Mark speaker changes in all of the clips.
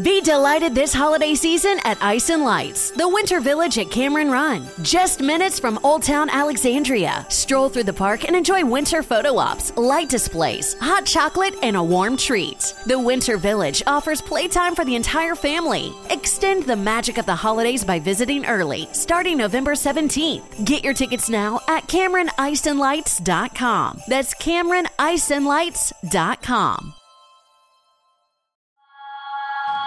Speaker 1: Be delighted this holiday season at Ice and Lights, the winter village at Cameron Run. Just minutes from Old Town Alexandria. Stroll through the park and enjoy winter photo ops, light displays, hot chocolate, and a warm treat. The winter village offers playtime for the entire family. Extend the magic of the holidays by visiting early, starting November 17th. Get your tickets now at CameronIceandLights.com. That's CameronIceandLights.com.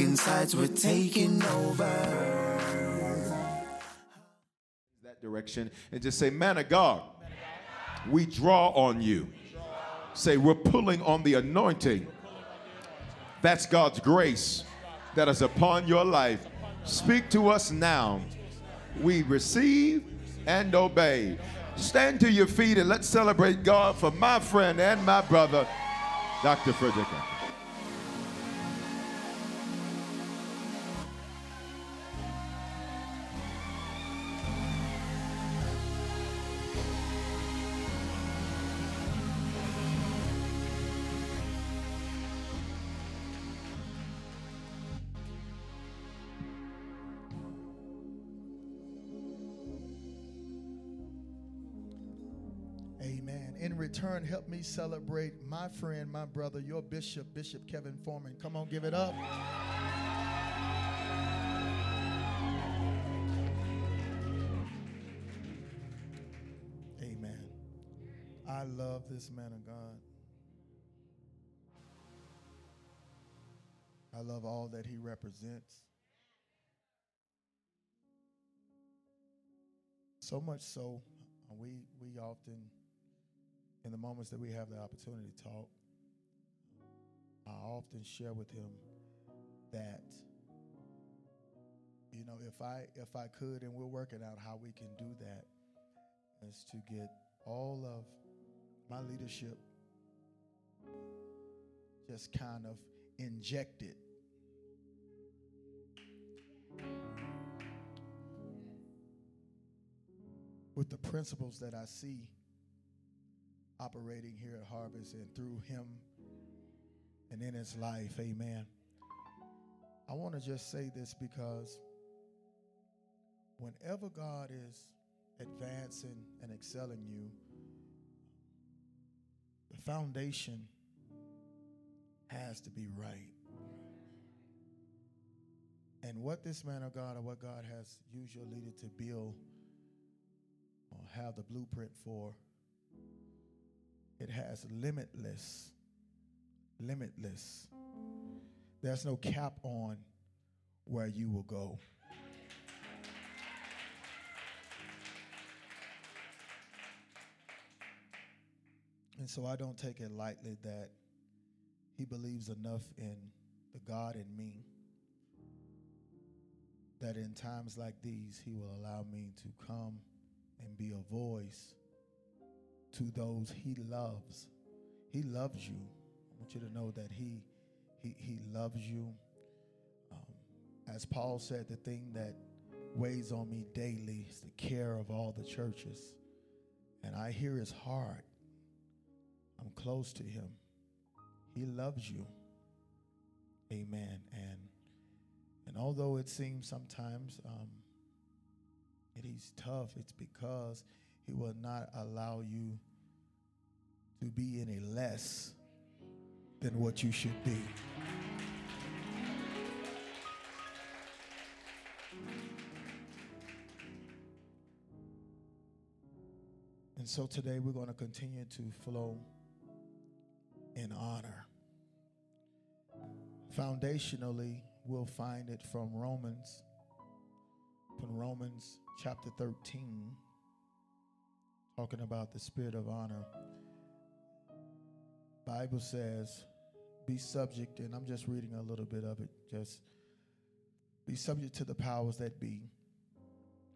Speaker 2: taking sides, we're taking over.
Speaker 3: That direction and just say, Man of God, we draw on you. Say, We're pulling on the anointing. That's God's grace that is upon your life. Speak to us now. We receive and obey. Stand to your feet and let's celebrate God for my friend and my brother, Dr. Frederick.
Speaker 4: Celebrate my friend, my brother, your bishop, Bishop Kevin Foreman. Come on, give it up. Amen. I love this man of God. I love all that he represents. So much so, we, we often in the moments that we have the opportunity to talk, I often share with him that you know if I if I could and we're working out how we can do that is to get all of my leadership just kind of injected. With the principles that I see operating here at Harvest and through him and in his life. Amen. I want to just say this because whenever God is advancing and excelling you, the foundation has to be right. And what this man of God or what God has used your leader to build or have the blueprint for it has limitless, limitless. There's no cap on where you will go. And so I don't take it lightly that he believes enough in the God in me that in times like these, he will allow me to come and be a voice to those he loves. He loves you. I want you to know that he he, he loves you. Um, as Paul said, the thing that weighs on me daily is the care of all the churches. And I hear his heart. I'm close to him. He loves you. Amen. And and although it seems sometimes um, it is tough, it's because he will not allow you to be any less than what you should be. And so today we're going to continue to flow in honor. Foundationally, we'll find it from Romans, from Romans chapter 13, talking about the spirit of honor. Bible says, be subject, and I'm just reading a little bit of it, just be subject to the powers that be,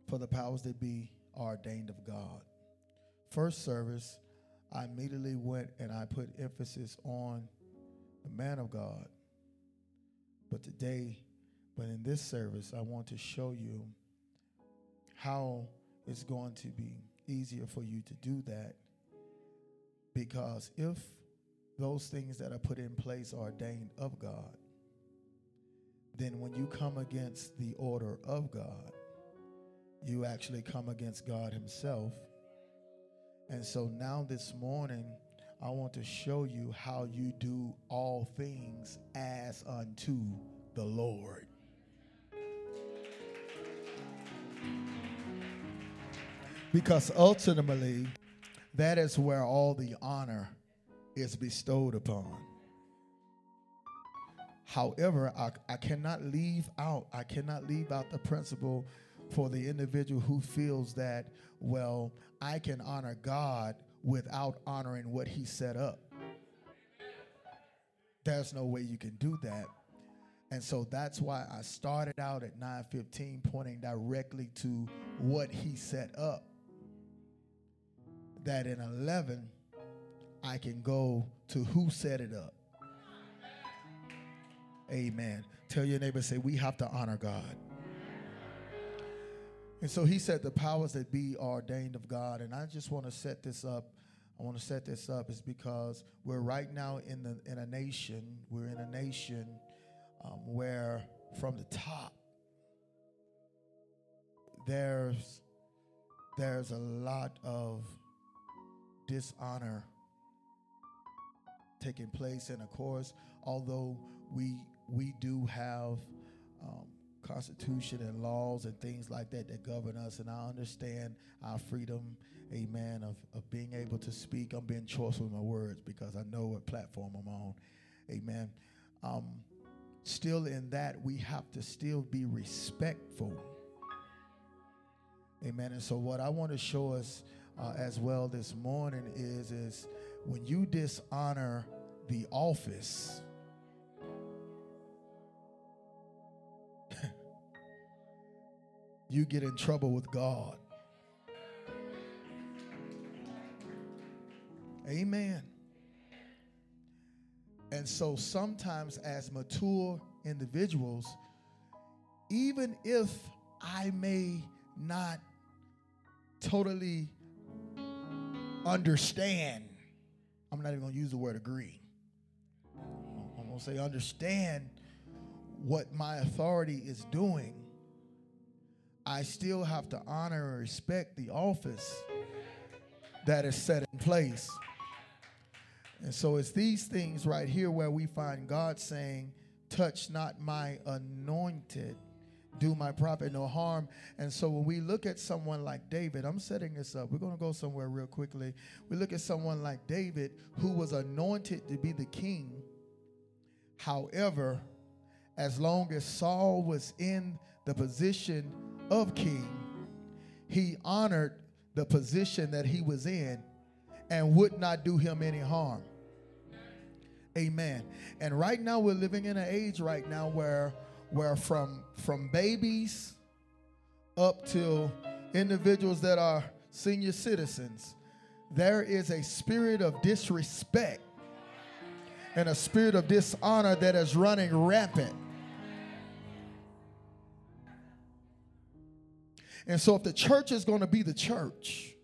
Speaker 4: for the powers that be are ordained of God. First service, I immediately went and I put emphasis on the man of God. But today, but in this service, I want to show you how it's going to be easier for you to do that. Because if those things that are put in place are ordained of God, then when you come against the order of God, you actually come against God Himself. And so now this morning, I want to show you how you do all things as unto the Lord. Because ultimately, that is where all the honor is bestowed upon. However, I, I cannot leave out, I cannot leave out the principle for the individual who feels that, well, I can honor God without honoring what he set up. There's no way you can do that. And so that's why I started out at 9:15 pointing directly to what he set up. That in 11 I can go to who set it up. Amen. Tell your neighbor say we have to honor God. And so he said the powers that be are ordained of God and I just want to set this up I want to set this up is because we're right now in the in a nation, we're in a nation um, where from the top there's there's a lot of dishonor taking place, and of course, although we we do have um, constitution and laws and things like that that govern us, and I understand our freedom, amen, of, of being able to speak. I'm being choice with my words because I know what platform I'm on, amen. Um, still in that, we have to still be respectful, amen. And so, what I want to show us uh, as well this morning is is when you dishonor the office. you get in trouble with God. Amen. And so sometimes, as mature individuals, even if I may not totally understand, I'm not even going to use the word agree. I'm going to say understand what my authority is doing. I still have to honor and respect the office that is set in place. And so it's these things right here where we find God saying, Touch not my anointed, do my prophet no harm. And so when we look at someone like David, I'm setting this up. We're going to go somewhere real quickly. We look at someone like David who was anointed to be the king. However, as long as Saul was in the position of king, he honored the position that he was in and would not do him any harm. Amen. And right now we're living in an age right now where where from from babies up to individuals that are senior citizens, there is a spirit of disrespect and a spirit of dishonor that is running rampant. And so, if the church is going to be the church,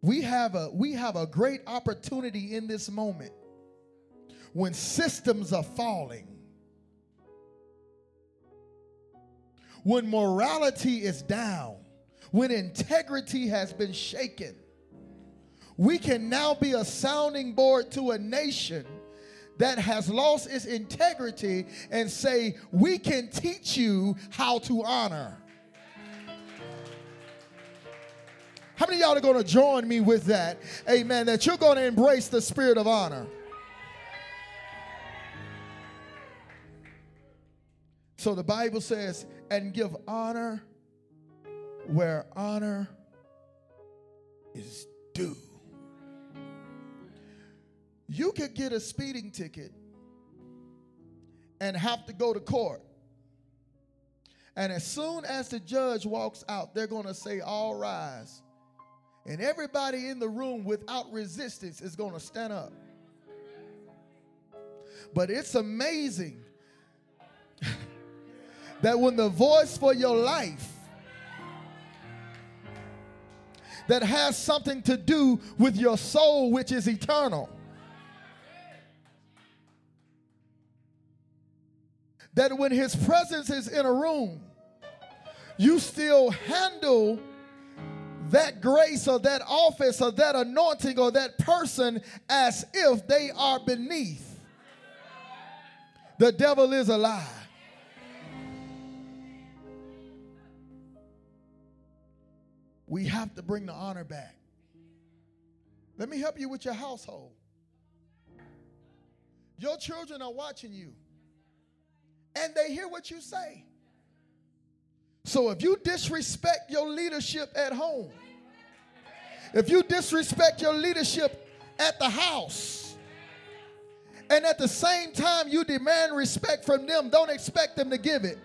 Speaker 4: we have a we have a great opportunity in this moment when systems are falling when morality is down when integrity has been shaken we can now be a sounding board to a nation that has lost its integrity and say we can teach you how to honor How many y'all are going to join me with that? Amen. That you're going to embrace the spirit of honor. So the Bible says, and give honor where honor is due. You could get a speeding ticket and have to go to court. And as soon as the judge walks out, they're going to say, All rise. And everybody in the room without resistance is going to stand up. But it's amazing that when the voice for your life that has something to do with your soul, which is eternal, that when his presence is in a room, you still handle that grace or that office or that anointing or that person as if they are beneath. The devil is a lie. We have to bring the honor back. Let me help you with your household. Your children are watching you and they hear what you say. So if you disrespect your leadership at home, if you disrespect your leadership at the house, and at the same time you demand respect from them, don't expect them to give it.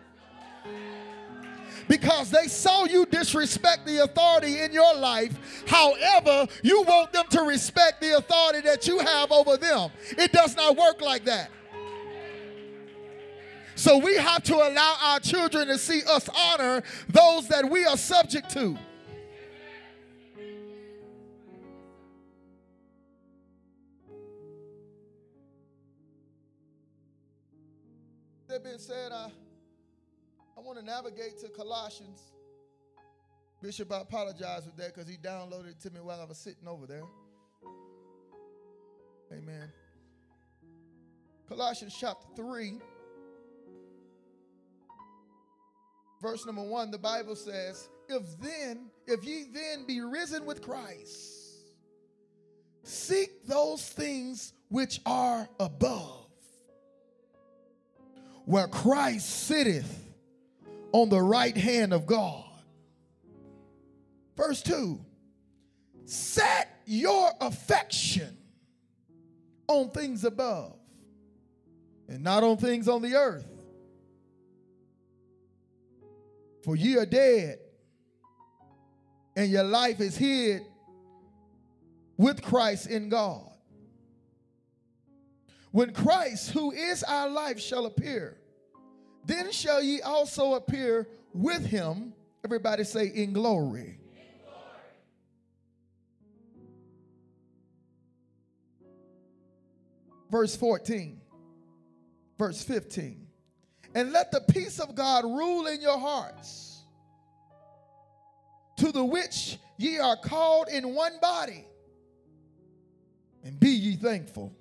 Speaker 4: Because they saw you disrespect the authority in your life. However, you want them to respect the authority that you have over them. It does not work like that. So we have to allow our children to see us honor those that we are subject to. That being said, I want to navigate to Colossians. Bishop, I apologize with that because he downloaded it to me while I was sitting over there. Amen. Colossians chapter 3. verse number one, the Bible says, If then, if ye then be risen with Christ, seek those things which are above, where Christ sitteth on the right hand of God. Verse 2 Set your affection on things above and not on things on the earth. For ye are dead, and your life is hid with Christ in God. When Christ, who is our life, shall appear, then shall ye also appear with him. Everybody say, in glory. Verse 14, verse 15 and let the peace of God rule in your hearts, to the which ye are called in one body, and be ye thankful.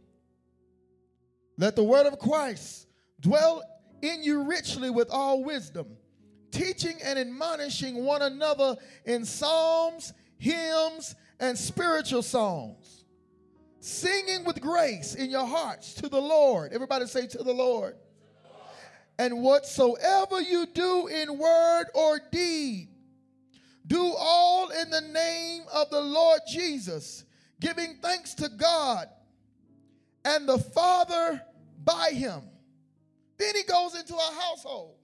Speaker 4: Let the word of Christ dwell in you richly with all wisdom, teaching and admonishing one another in psalms, hymns, and spiritual songs, singing with grace in your hearts to the Lord. Everybody say, To the Lord. And whatsoever you do in word or deed, do all in the name of the Lord Jesus, giving thanks to God and the Father by him. Then he goes into our household.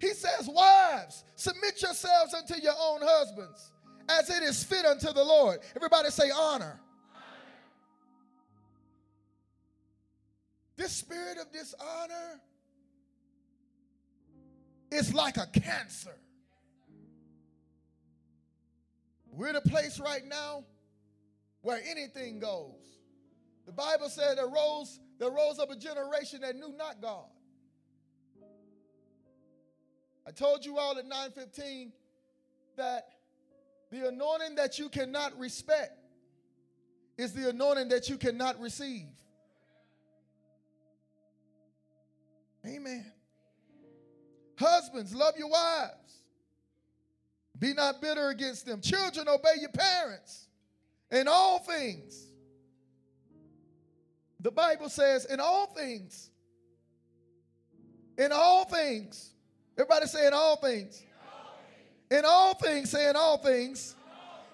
Speaker 4: He says, Wives, submit yourselves unto your own husbands as it is fit unto the Lord. Everybody say, Honor. This spirit of dishonor it's like a cancer. We're in a place right now where anything goes. The Bible said there rose, there rose up a generation that knew not God. I told you all at 9:15 that the anointing that you cannot respect is the anointing that you cannot receive. Amen. Husbands, love your wives. Be not bitter against them. Children, obey your parents in all things. The Bible says, in all things. In all things. Everybody say, in all things. In all things, say, in all things.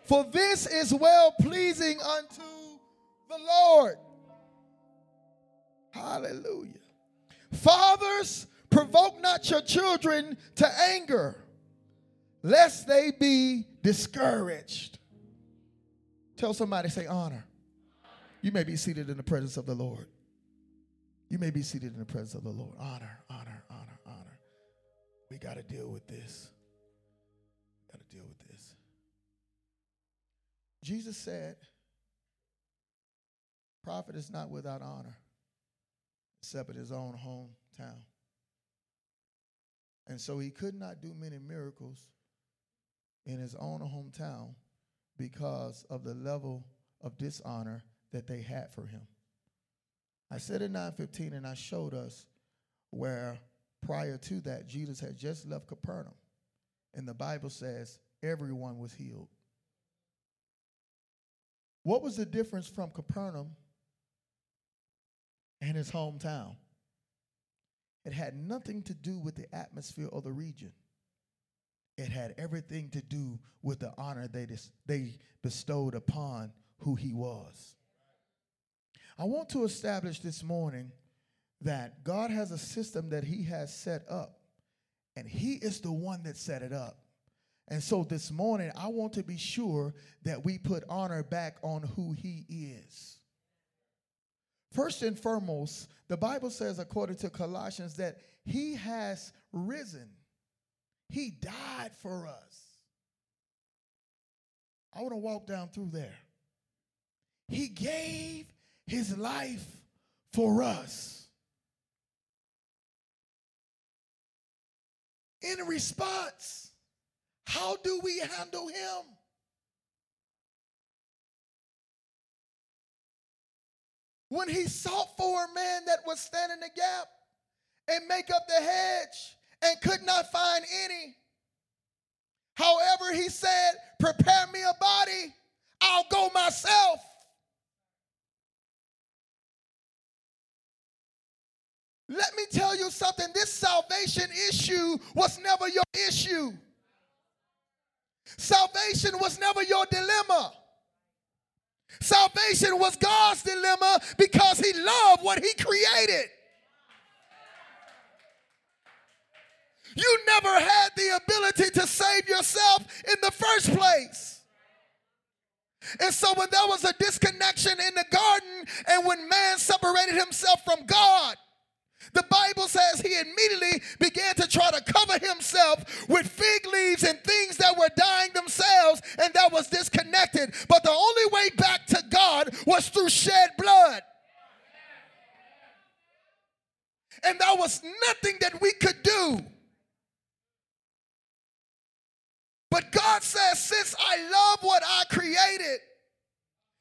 Speaker 4: For this is well pleasing unto the Lord. Hallelujah. Fathers, provoke not your children to anger, lest they be discouraged. Tell somebody, say, honor. You may be seated in the presence of the Lord. You may be seated in the presence of the Lord. Honor. We got to deal with this. Got to deal with this. Jesus said, Prophet is not without honor, except in his own hometown. And so he could not do many miracles in his own hometown because of the level of dishonor that they had for him. I said in 915 and I showed us where prior to that Jesus had just left Capernaum. And the Bible says everyone was healed. What was the difference from Capernaum and his hometown? It had nothing to do with the atmosphere or the region. It had everything to do with the honor they, dis- they bestowed upon who he was. I want to establish this morning that God has a system that he has set up, and he is the one that set it up. And so this morning, I want to be sure that we put honor back on who he is. First and foremost, the Bible says, according to Colossians, that he has risen. He died for us. I want to walk down through there. He gave his life for us. In response, how do we handle him? When he sought for a man that would stand in the gap and make up the hedge and could not find any. However, he said, Prepare me a body, I'll go myself. Let me tell you something this salvation issue was never your issue. Salvation was never your dilemma. Salvation was God's dilemma because He loved what He created. You never had the ability to save yourself in the first place. And so, when there was a disconnection in the garden, and when man separated himself from God, the Bible says he immediately began to try to cover himself with fig leaves and things that were dying themselves and that was disconnected. But the only way back to God was through shed blood. And there was nothing that we could do. But God says, since I love what I created,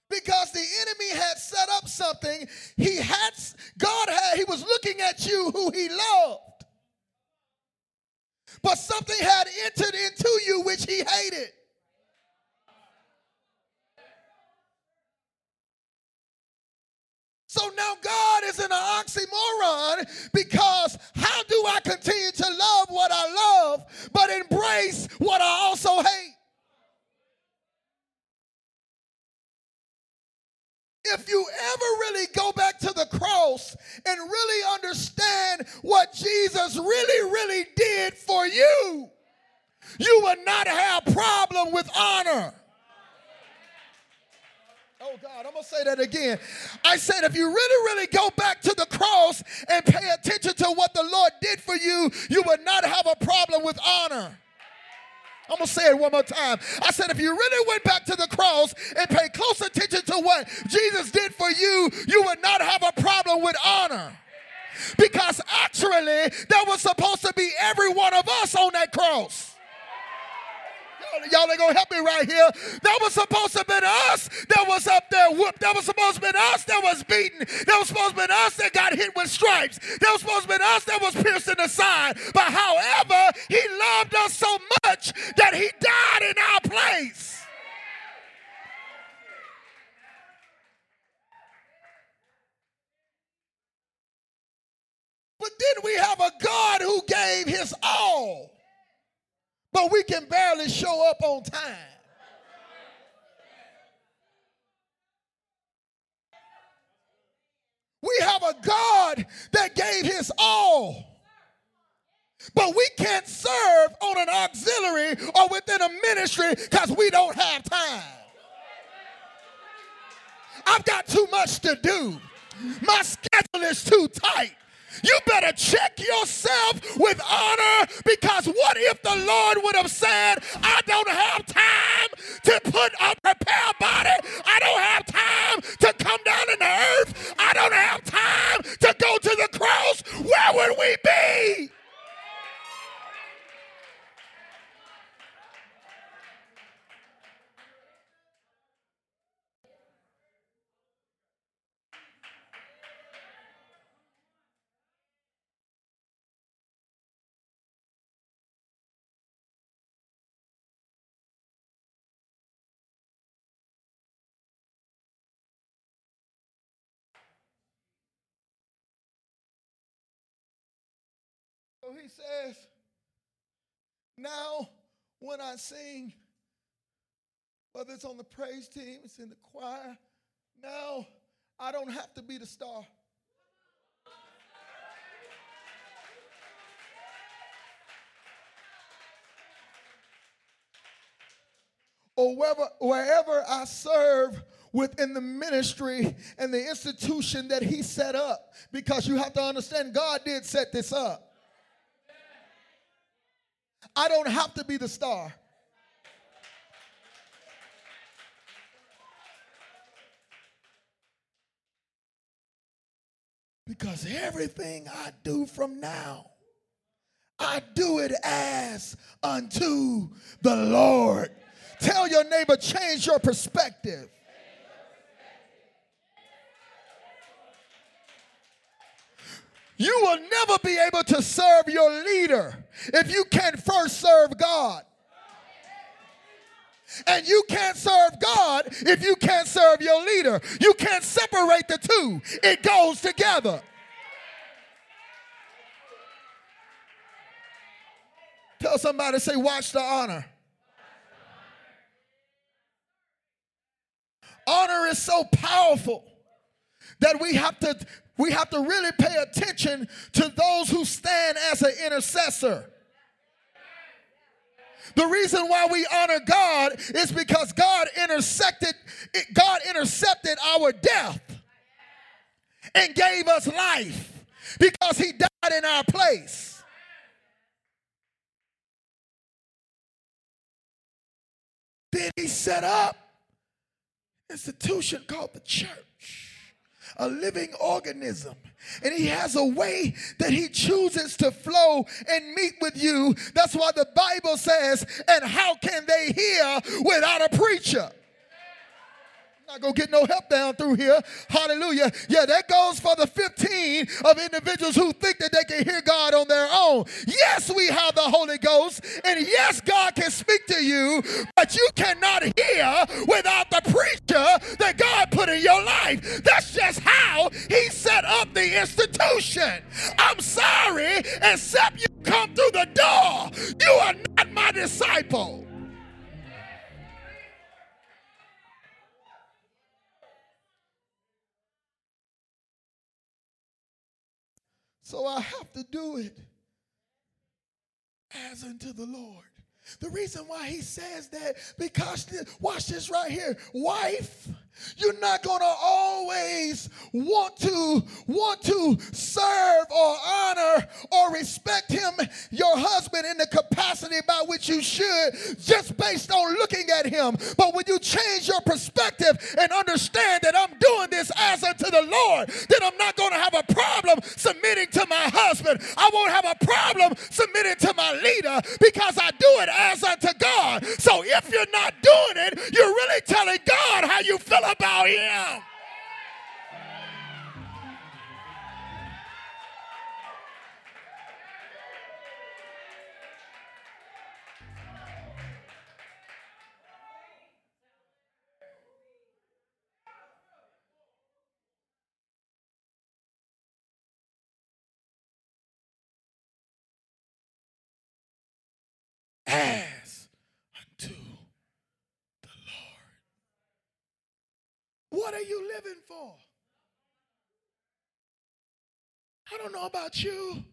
Speaker 4: because the enemy had set up something. He had god had he was looking at you who he loved. But something had entered into you which he hated. So now God is in an oxymoron because how do I continue to love what I love but embrace what I also hate? If you ever really go back to the cross and really understand what Jesus really, really did for you, you will not have a problem with honor. Oh God, I'm gonna say that again. I said, if you really, really go back to the cross and pay attention to what the Lord did for you, you would not have a problem with honor. I'm going to say it one more time. I said, if you really went back to the cross and paid close attention to what Jesus did for you, you would not have a problem with honor. Because actually, that was supposed to be every one of us on that cross. Y'all ain't gonna help me right here. That was supposed to have been us that was up there whooped. That was supposed to have been us that was beaten. That was supposed to have been us that got hit with stripes. That was supposed to have been us that was pierced in the side. But however, he loved us so much that he died in our place. But then we have a God who gave his all. But we can barely show up on time. We have a God that gave his all. But we can't serve on an auxiliary or within a ministry because we don't have time. I've got too much to do. My schedule is too tight. You better check yourself with honor because what if the Lord would have said, I don't have time to put a says, now when I sing, whether it's on the praise team, it's in the choir, now I don't have to be the star. Or wherever, wherever I serve within the ministry and the institution that he set up. Because you have to understand, God did set this up. I don't have to be the star. Because everything I do from now, I do it as unto the Lord. Tell your neighbor, change your perspective. You will never be able to serve your leader if you can't first serve God. And you can't serve God if you can't serve your leader. You can't separate the two, it goes together. Tell somebody, say, watch the honor. Honor is so powerful that we have to we have to really pay attention to those who stand as an intercessor. The reason why we honor God is because God intersected God intercepted our death and gave us life because he died in our place. Then he set up an institution called the church a living organism. And he has a way that he chooses to flow and meet with you. That's why the Bible says, and how can they hear without a preacher? Not gonna get no help down through here. Hallelujah. Yeah, that goes for the 15 of individuals who think that they can hear God on their own. Yes, we have the Holy Ghost, and yes, God can speak to you, but you cannot hear without the preacher that God put in your life. That's just how He set up the institution. I'm sorry, except you come through the door, you are not my disciple. So I have to do it as unto the Lord. The reason why he says that, because watch this right here. Wife, you're not gonna always want to want to serve or honor or respect him, your husband, in the capacity by which you should just based on looking at him. But when you change your perspective and understand that I'm doing this as unto the Lord, then I'm not going to have a problem submitting to my husband. I won't have a problem submitting to my leader because I do it as unto God. So if you're not doing it, you're really telling God how you feel about him. What are you living for? I don't know about you,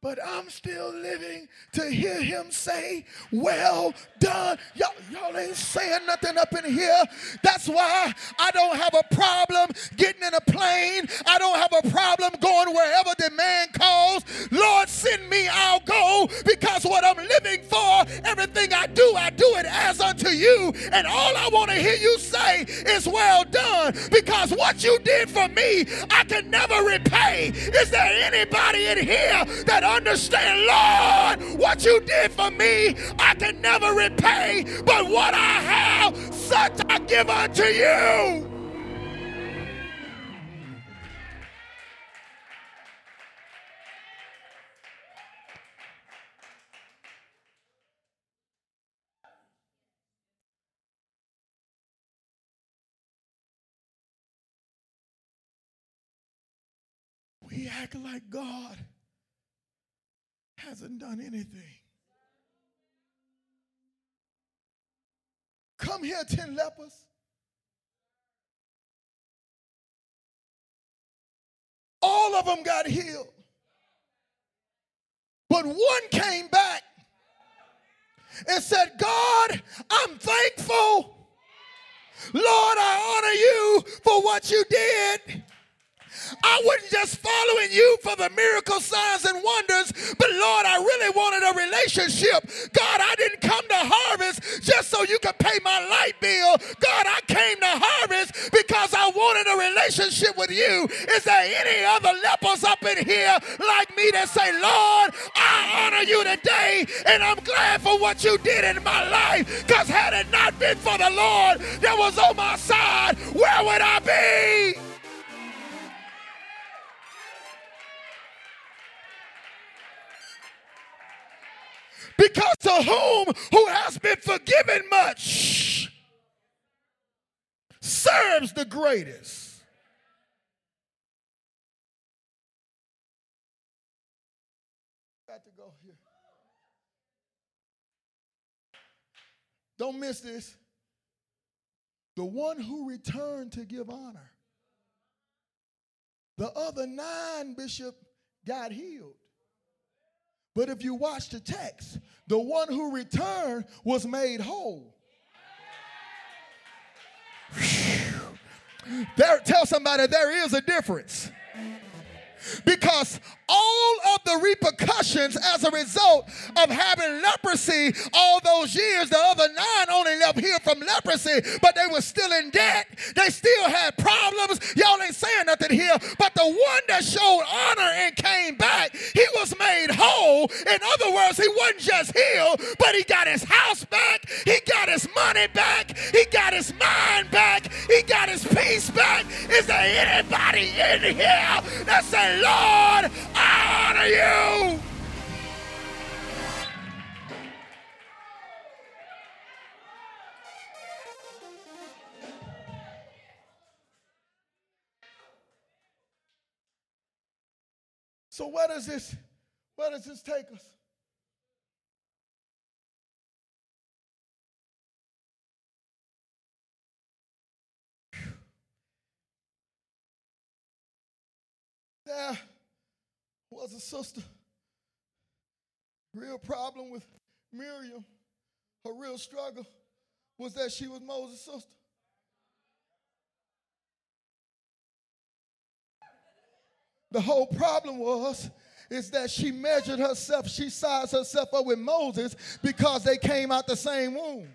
Speaker 4: but I'm still living to hear him say, Well done. Y'all, y'all ain't saying nothing up in here. That's why I don't have a problem getting in a plane. I don't have a problem going wherever the man calls. Lord, send me, I'll go because what I'm living for, everything I do, I do it as unto you. And all I want to hear you say is, Well done, because what you did for me, I can never repay. Is there anybody in here that understand, Lord, what you did for me, I can never repay, but what I have, such I give unto you. We act like God hasn't done anything. Come here, 10 lepers. All of them got healed. But one came back and said, God, I'm thankful. Lord, I honor you for what you did. I wasn't just following you for the miracle signs and wonders, but Lord, I really wanted a relationship. God, I didn't come to harvest just so you could pay my light bill. God, I came to harvest because I wanted a relationship with you. Is there any other lepers up in here like me that say, Lord, I honor you today and I'm glad for what you did in my life? Because had it not been for the Lord that was on my side, where would I be? Because to whom who has been forgiven much serves the greatest. Got to go here. Don't miss this. The one who returned to give honor. The other nine, Bishop, got healed. But if you watch the text, the one who returned was made whole. There, tell somebody there is a difference. Because all of the repercussions as a result of having leprosy all those years, the other nine only left here from leprosy, but they were still in debt. They still had problems. Y'all ain't saying nothing here. But the one that showed honor and came back, he was made whole. In other words, he wasn't just healed, but he got his house back, he got his money back, he got his mind back, he got his peace back. Is there anybody in here that say, Lord, honor you? So where does this where does this take us? Was a sister. Real problem with Miriam. Her real struggle was that she was Moses' sister. The whole problem was is that she measured herself, she sized herself up with Moses because they came out the same womb.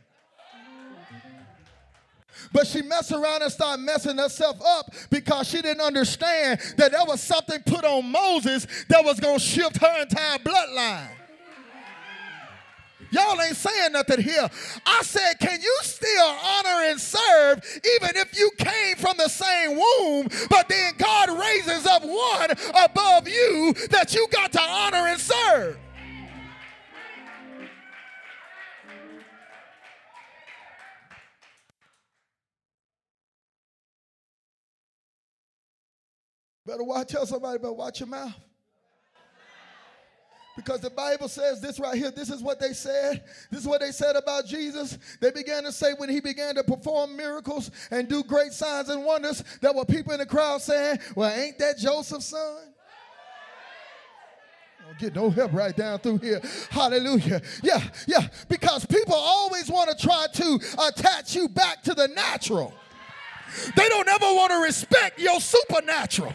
Speaker 4: But she messed around and started messing herself up because she didn't understand that there was something put on Moses that was going to shift her entire bloodline. Y'all ain't saying nothing here. I said, can you still honor and serve even if you came from the same womb, but then God raises up one above you that you got to honor and serve? Better watch, tell somebody, but watch your mouth. Because the Bible says this right here. This is what they said. This is what they said about Jesus. They began to say when he began to perform miracles and do great signs and wonders, there were people in the crowd saying, Well, ain't that Joseph's son? Don't get no help right down through here. Hallelujah. Yeah, yeah. Because people always want to try to attach you back to the natural. They don't ever want to respect your supernatural.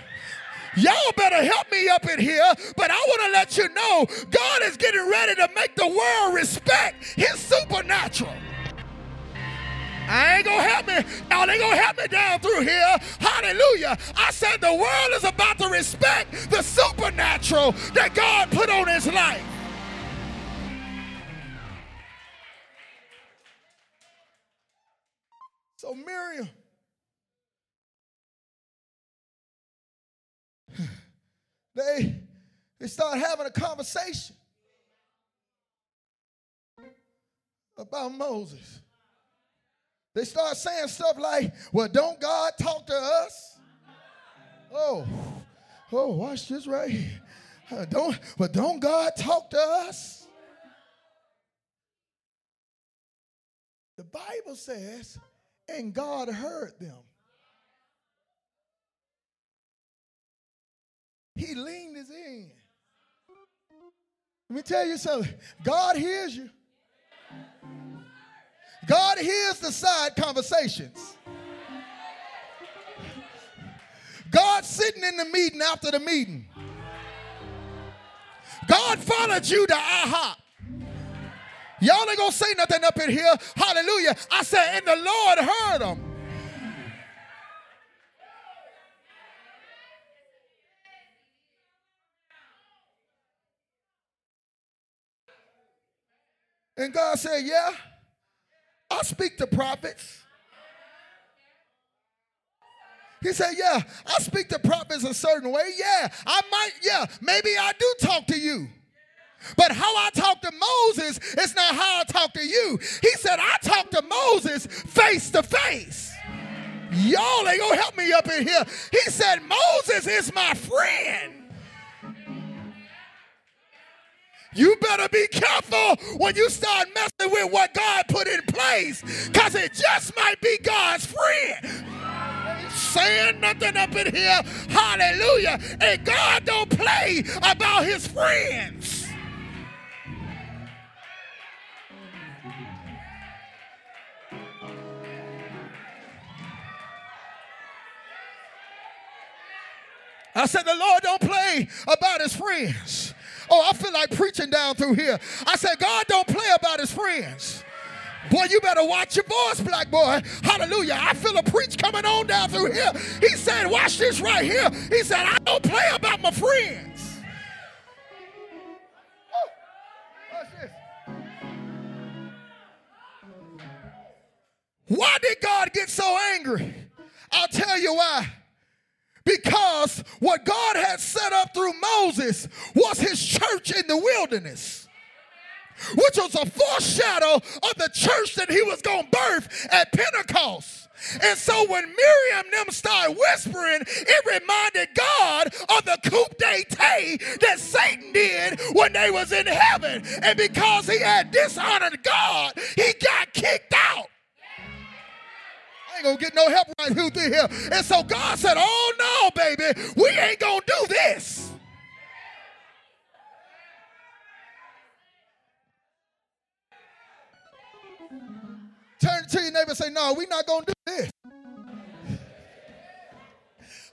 Speaker 4: Y'all better help me up in here, but I want to let you know God is getting ready to make the world respect his supernatural. I ain't gonna help me. Y'all ain't gonna help me down through here. Hallelujah. I said the world is about to respect the supernatural that God put on his life. So, Miriam, they they start having a conversation about Moses. They start saying stuff like, well, don't God talk to us? Oh, oh, watch this right here. Uh, don't, but don't God talk to us? The Bible says, and God heard them. He leaned his in. Let me tell you something. God hears you. God hears the side conversations. God sitting in the meeting after the meeting. God followed you to IHOP. Y'all ain't gonna say nothing up in here. Hallelujah. I said, and the Lord heard them. And God said, Yeah, I speak to prophets. He said, Yeah, I speak to prophets a certain way. Yeah, I might, yeah, maybe I do talk to you. But how I talk to Moses is not how I talk to you. He said, I talk to Moses face to face. Y'all ain't gonna help me up in here. He said, Moses is my friend. You better be careful when you start messing with what God put in place because it just might be God's friend. Saying nothing up in here, hallelujah. And God don't play about his friends. I said, the Lord don't play about his friends. Oh, I feel like preaching down through here. I said, God don't play about his friends. Boy, you better watch your voice, black boy. Hallelujah. I feel a preach coming on down through here. He said, Watch this right here. He said, I don't play about my friends. Oh, why did God get so angry? I'll tell you why. Because what God had set up through Moses was his church in the wilderness, which was a foreshadow of the church that he was going to birth at Pentecost. And so when Miriam them started whispering, it reminded God of the coup d'etat that Satan did when they was in heaven. And because he had dishonored God, he got kicked out ain't gonna get no help right through here. And so God said, Oh no, baby, we ain't gonna do this. Turn to your neighbor and say, No, we're not gonna do this.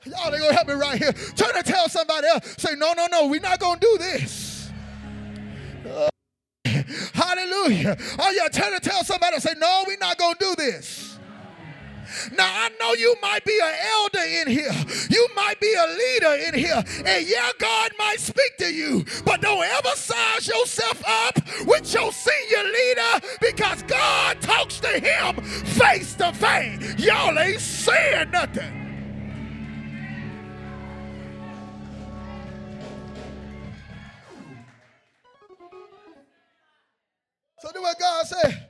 Speaker 4: Y'all ain't gonna help me right here. Turn to tell somebody else. Say, no, no, no, we're not gonna do this. Uh, hallelujah. Oh, yeah, turn to tell somebody. Say, no, we're not gonna do this. Now, I know you might be an elder in here. You might be a leader in here. And yeah, God might speak to you. But don't ever size yourself up with your senior leader because God talks to him face to face. Y'all ain't saying nothing. So do what God said.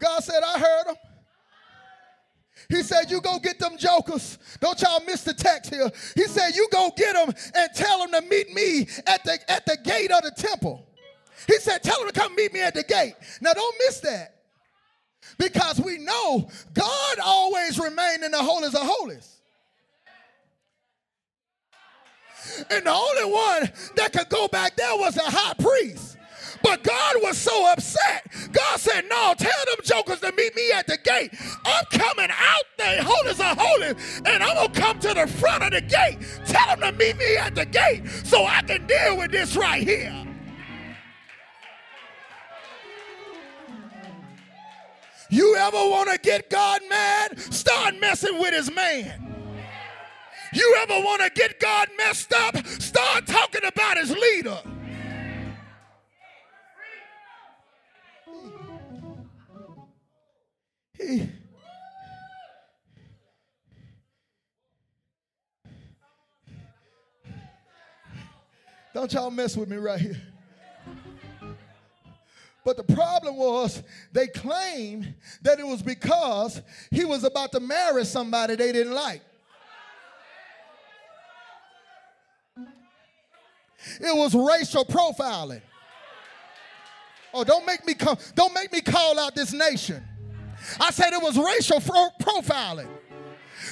Speaker 4: God said, I heard him. He said, You go get them jokers. Don't y'all miss the text here. He said, You go get them and tell them to meet me at the, at the gate of the temple. He said, Tell them to come meet me at the gate. Now, don't miss that. Because we know God always remained in the holies of holies. And the only one that could go back there was the high priest. But God was so upset. God said, No, tell them jokers to meet me at the gate. I'm coming out there, holies are holy, and I'm gonna come to the front of the gate. Tell them to meet me at the gate so I can deal with this right here. You ever want to get God mad? Start messing with his man. You ever want to get God messed up? Start talking about his leader. don't y'all mess with me right here. But the problem was they claimed that it was because he was about to marry somebody they didn't like. It was racial profiling. Oh, don't make me come, don't make me call out this nation. I said it was racial profiling.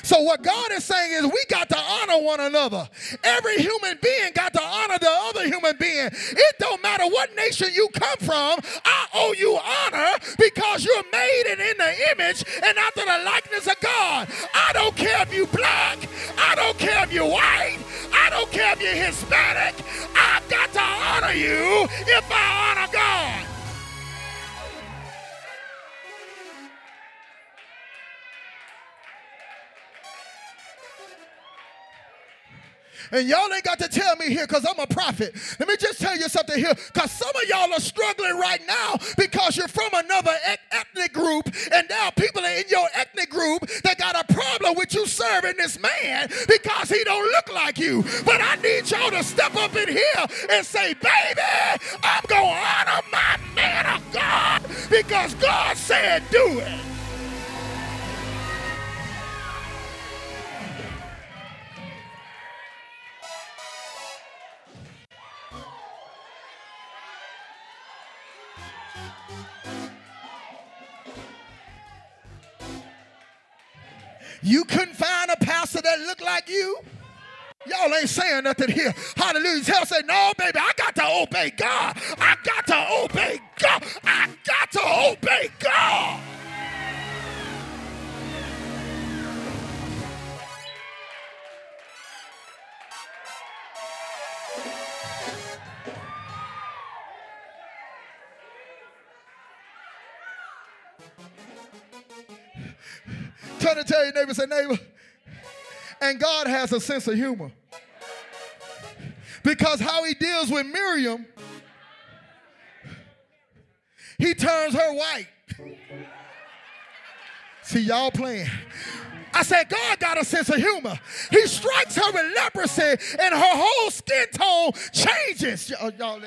Speaker 4: So what God is saying is we got to honor one another. Every human being got to honor the other human being. It don't matter what nation you come from. I owe you honor because you're made and in the image and after the likeness of God. I don't care if you black. I don't care if you're white. I don't care if you're Hispanic. I've got to honor you if I honor God. And y'all ain't got to tell me here because I'm a prophet. Let me just tell you something here because some of y'all are struggling right now because you're from another ethnic group and now people are in your ethnic group that got a problem with you serving this man because he don't look like you. But I need y'all to step up in here and say, baby, I'm going to honor my man of God because God said do it. You couldn't find a pastor that looked like you? Y'all ain't saying nothing here. Hallelujah. Tell say, no, baby, I got to obey God. I got to obey God. I got to obey God. Turn to tell your neighbor, say, neighbor. And God has a sense of humor. Because how he deals with Miriam, he turns her white. See, y'all playing. I said, God got a sense of humor. He strikes her with leprosy, and her whole skin tone changes. Y'all, y'all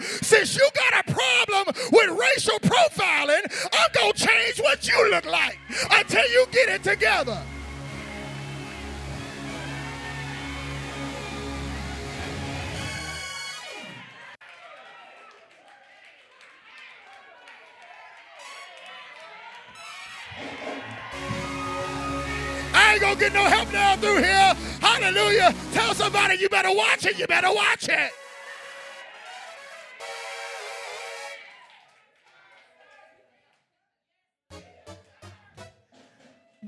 Speaker 4: since you got a problem with racial profiling, I'm going to change what you look like until you get it together. I ain't gonna get no help now through here. Hallelujah. Tell somebody you better watch it. You better watch it.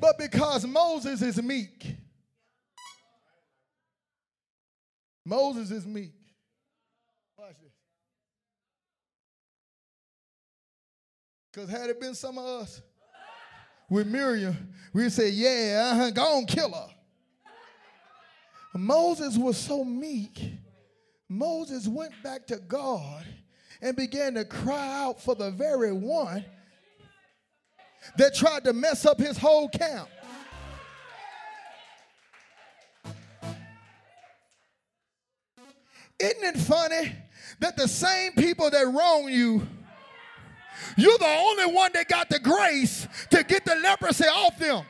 Speaker 4: but because Moses is meek. Moses is meek. Watch this. Because had it been some of us with Miriam, we'd say, yeah, uh-huh, go on, kill her. Moses was so meek. Moses went back to God and began to cry out for the very one that tried to mess up his whole camp. Isn't it funny that the same people that wrong you, you're the only one that got the grace to get the leprosy off them?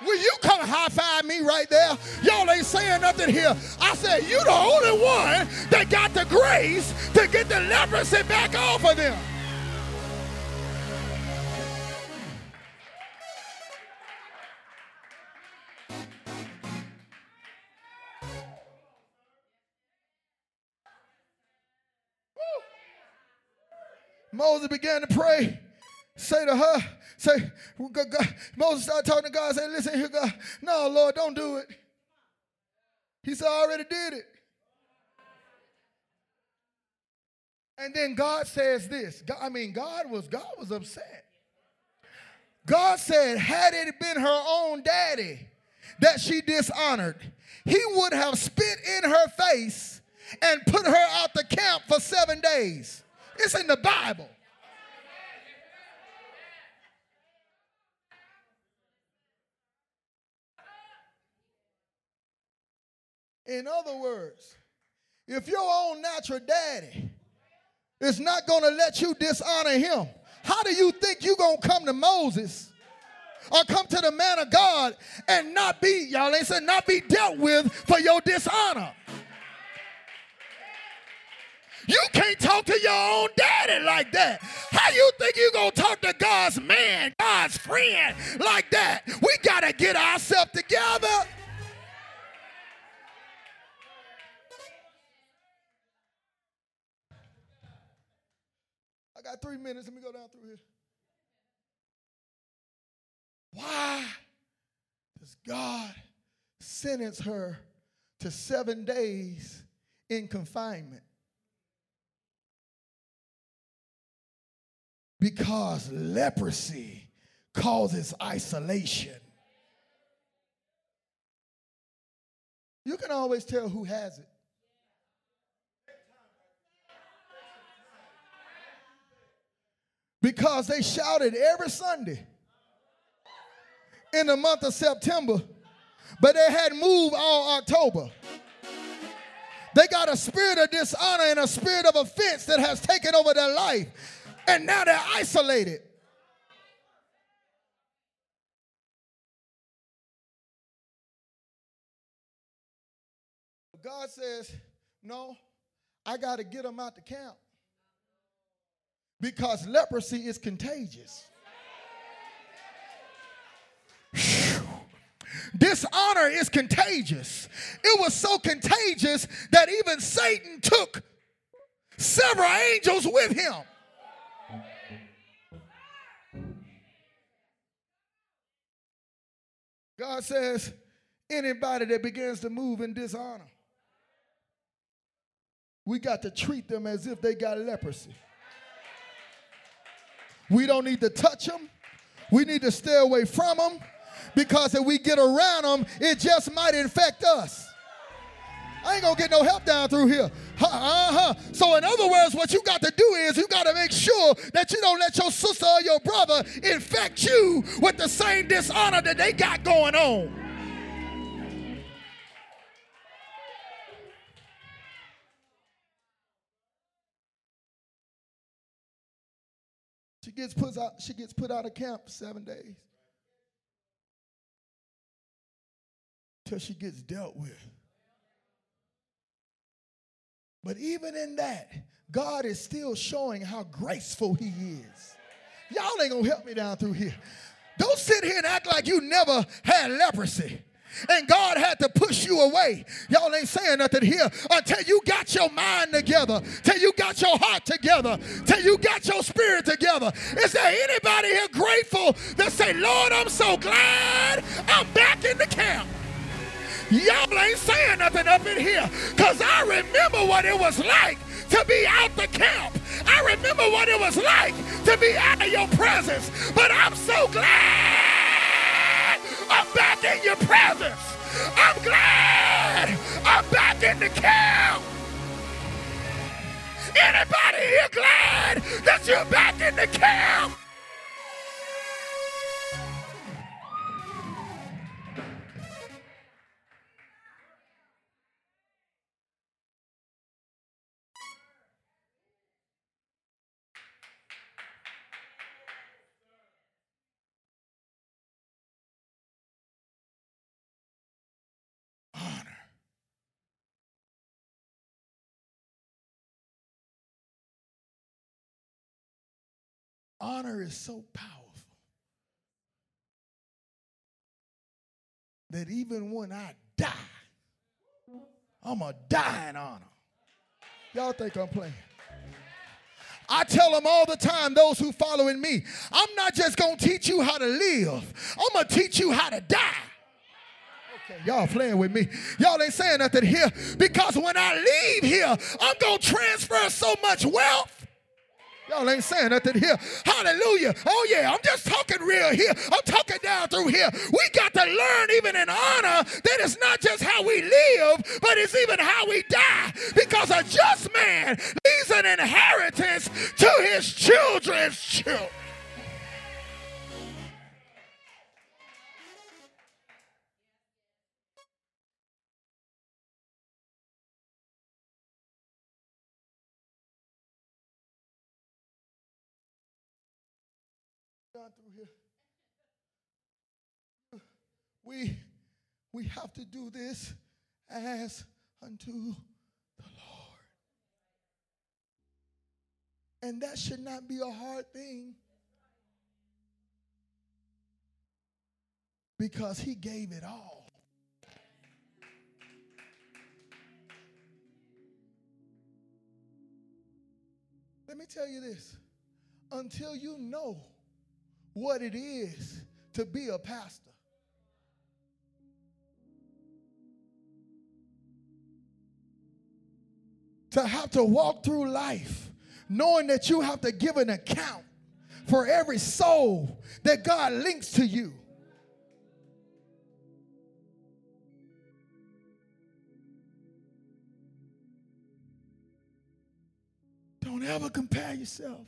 Speaker 4: Will you come high five me right there? Y'all ain't saying nothing here. I said, You the only one that got the grace to get the leprosy back off of them. Moses began to pray. Say to her, say, God, Moses started talking to God, say, listen here, God. No, Lord, don't do it. He said, I already did it. And then God says this. God, I mean, God was God was upset. God said, had it been her own daddy that she dishonored, he would have spit in her face and put her out the camp for seven days. It's in the Bible. In other words, if your own natural daddy is not going to let you dishonor him, how do you think you're going to come to Moses or come to the man of God and not be, y'all ain't said, not be dealt with for your dishonor? You can't talk to your own daddy like that. How you think you gonna talk to God's man, God's friend like that? We gotta get ourselves together. I got three minutes. Let me go down through here. Why does God sentence her to seven days in confinement? Because leprosy causes isolation. You can always tell who has it. Because they shouted every Sunday in the month of September, but they had moved all October. They got a spirit of dishonor and a spirit of offense that has taken over their life and now they're isolated. God says, No, I got to get them out the camp because leprosy is contagious. Dishonor is contagious. It was so contagious that even Satan took several angels with him. God says, anybody that begins to move in dishonor, we got to treat them as if they got leprosy. We don't need to touch them. We need to stay away from them because if we get around them, it just might infect us. I ain't gonna get no help down through here. Uh-huh. So, in other words, what you got to do is you got to make sure that you don't let your sister or your brother infect you with the same dishonor that they got going on. She gets put out, she gets put out of camp for seven days. Till she gets dealt with. But even in that, God is still showing how graceful He is. Y'all ain't gonna help me down through here. Don't sit here and act like you never had leprosy and God had to push you away. Y'all ain't saying nothing here until you got your mind together, till you got your heart together, till you got your spirit together. Is there anybody here grateful that say, Lord, I'm so glad I'm back in the camp? Y'all ain't saying nothing up in here because I remember what it was like to be out the camp. I remember what it was like to be out of your presence. But I'm so glad I'm back in your presence. I'm glad I'm back in the camp. Anybody here glad that you're back in the camp? Honor is so powerful that even when I die, I'm a dying honor. Y'all think I'm playing? I tell them all the time, those who following me, I'm not just gonna teach you how to live, I'm gonna teach you how to die. Okay, y'all playing with me. Y'all ain't saying nothing here because when I leave here, I'm gonna transfer so much wealth Y'all ain't saying nothing here. Hallelujah. Oh, yeah, I'm just talking real here. I'm talking down through here. We got to learn, even in honor, that it's not just how we live, but it's even how we die. Because a just man leaves an inheritance to his children's children. We we have to do this as unto the Lord. And that should not be a hard thing. Because he gave it all. Let me tell you this until you know what it is to be a pastor. To have to walk through life knowing that you have to give an account for every soul that God links to you. Don't ever compare yourself.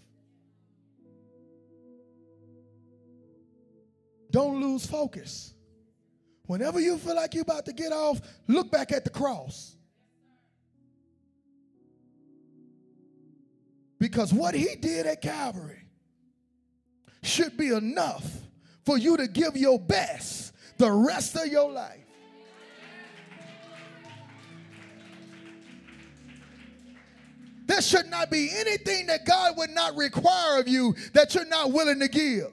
Speaker 4: Don't lose focus. Whenever you feel like you're about to get off, look back at the cross. Because what he did at Calvary should be enough for you to give your best the rest of your life. There should not be anything that God would not require of you that you're not willing to give.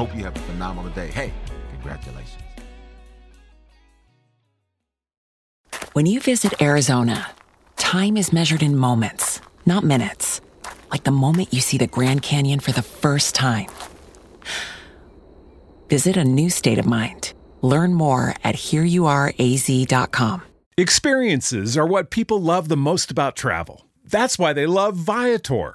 Speaker 3: Hope you have a phenomenal day. Hey, congratulations.
Speaker 5: When you visit Arizona, time is measured in moments, not minutes. Like the moment you see the Grand Canyon for the first time. Visit a new state of mind. Learn more at hereyouareaz.com.
Speaker 6: Experiences are what people love the most about travel. That's why they love Viator.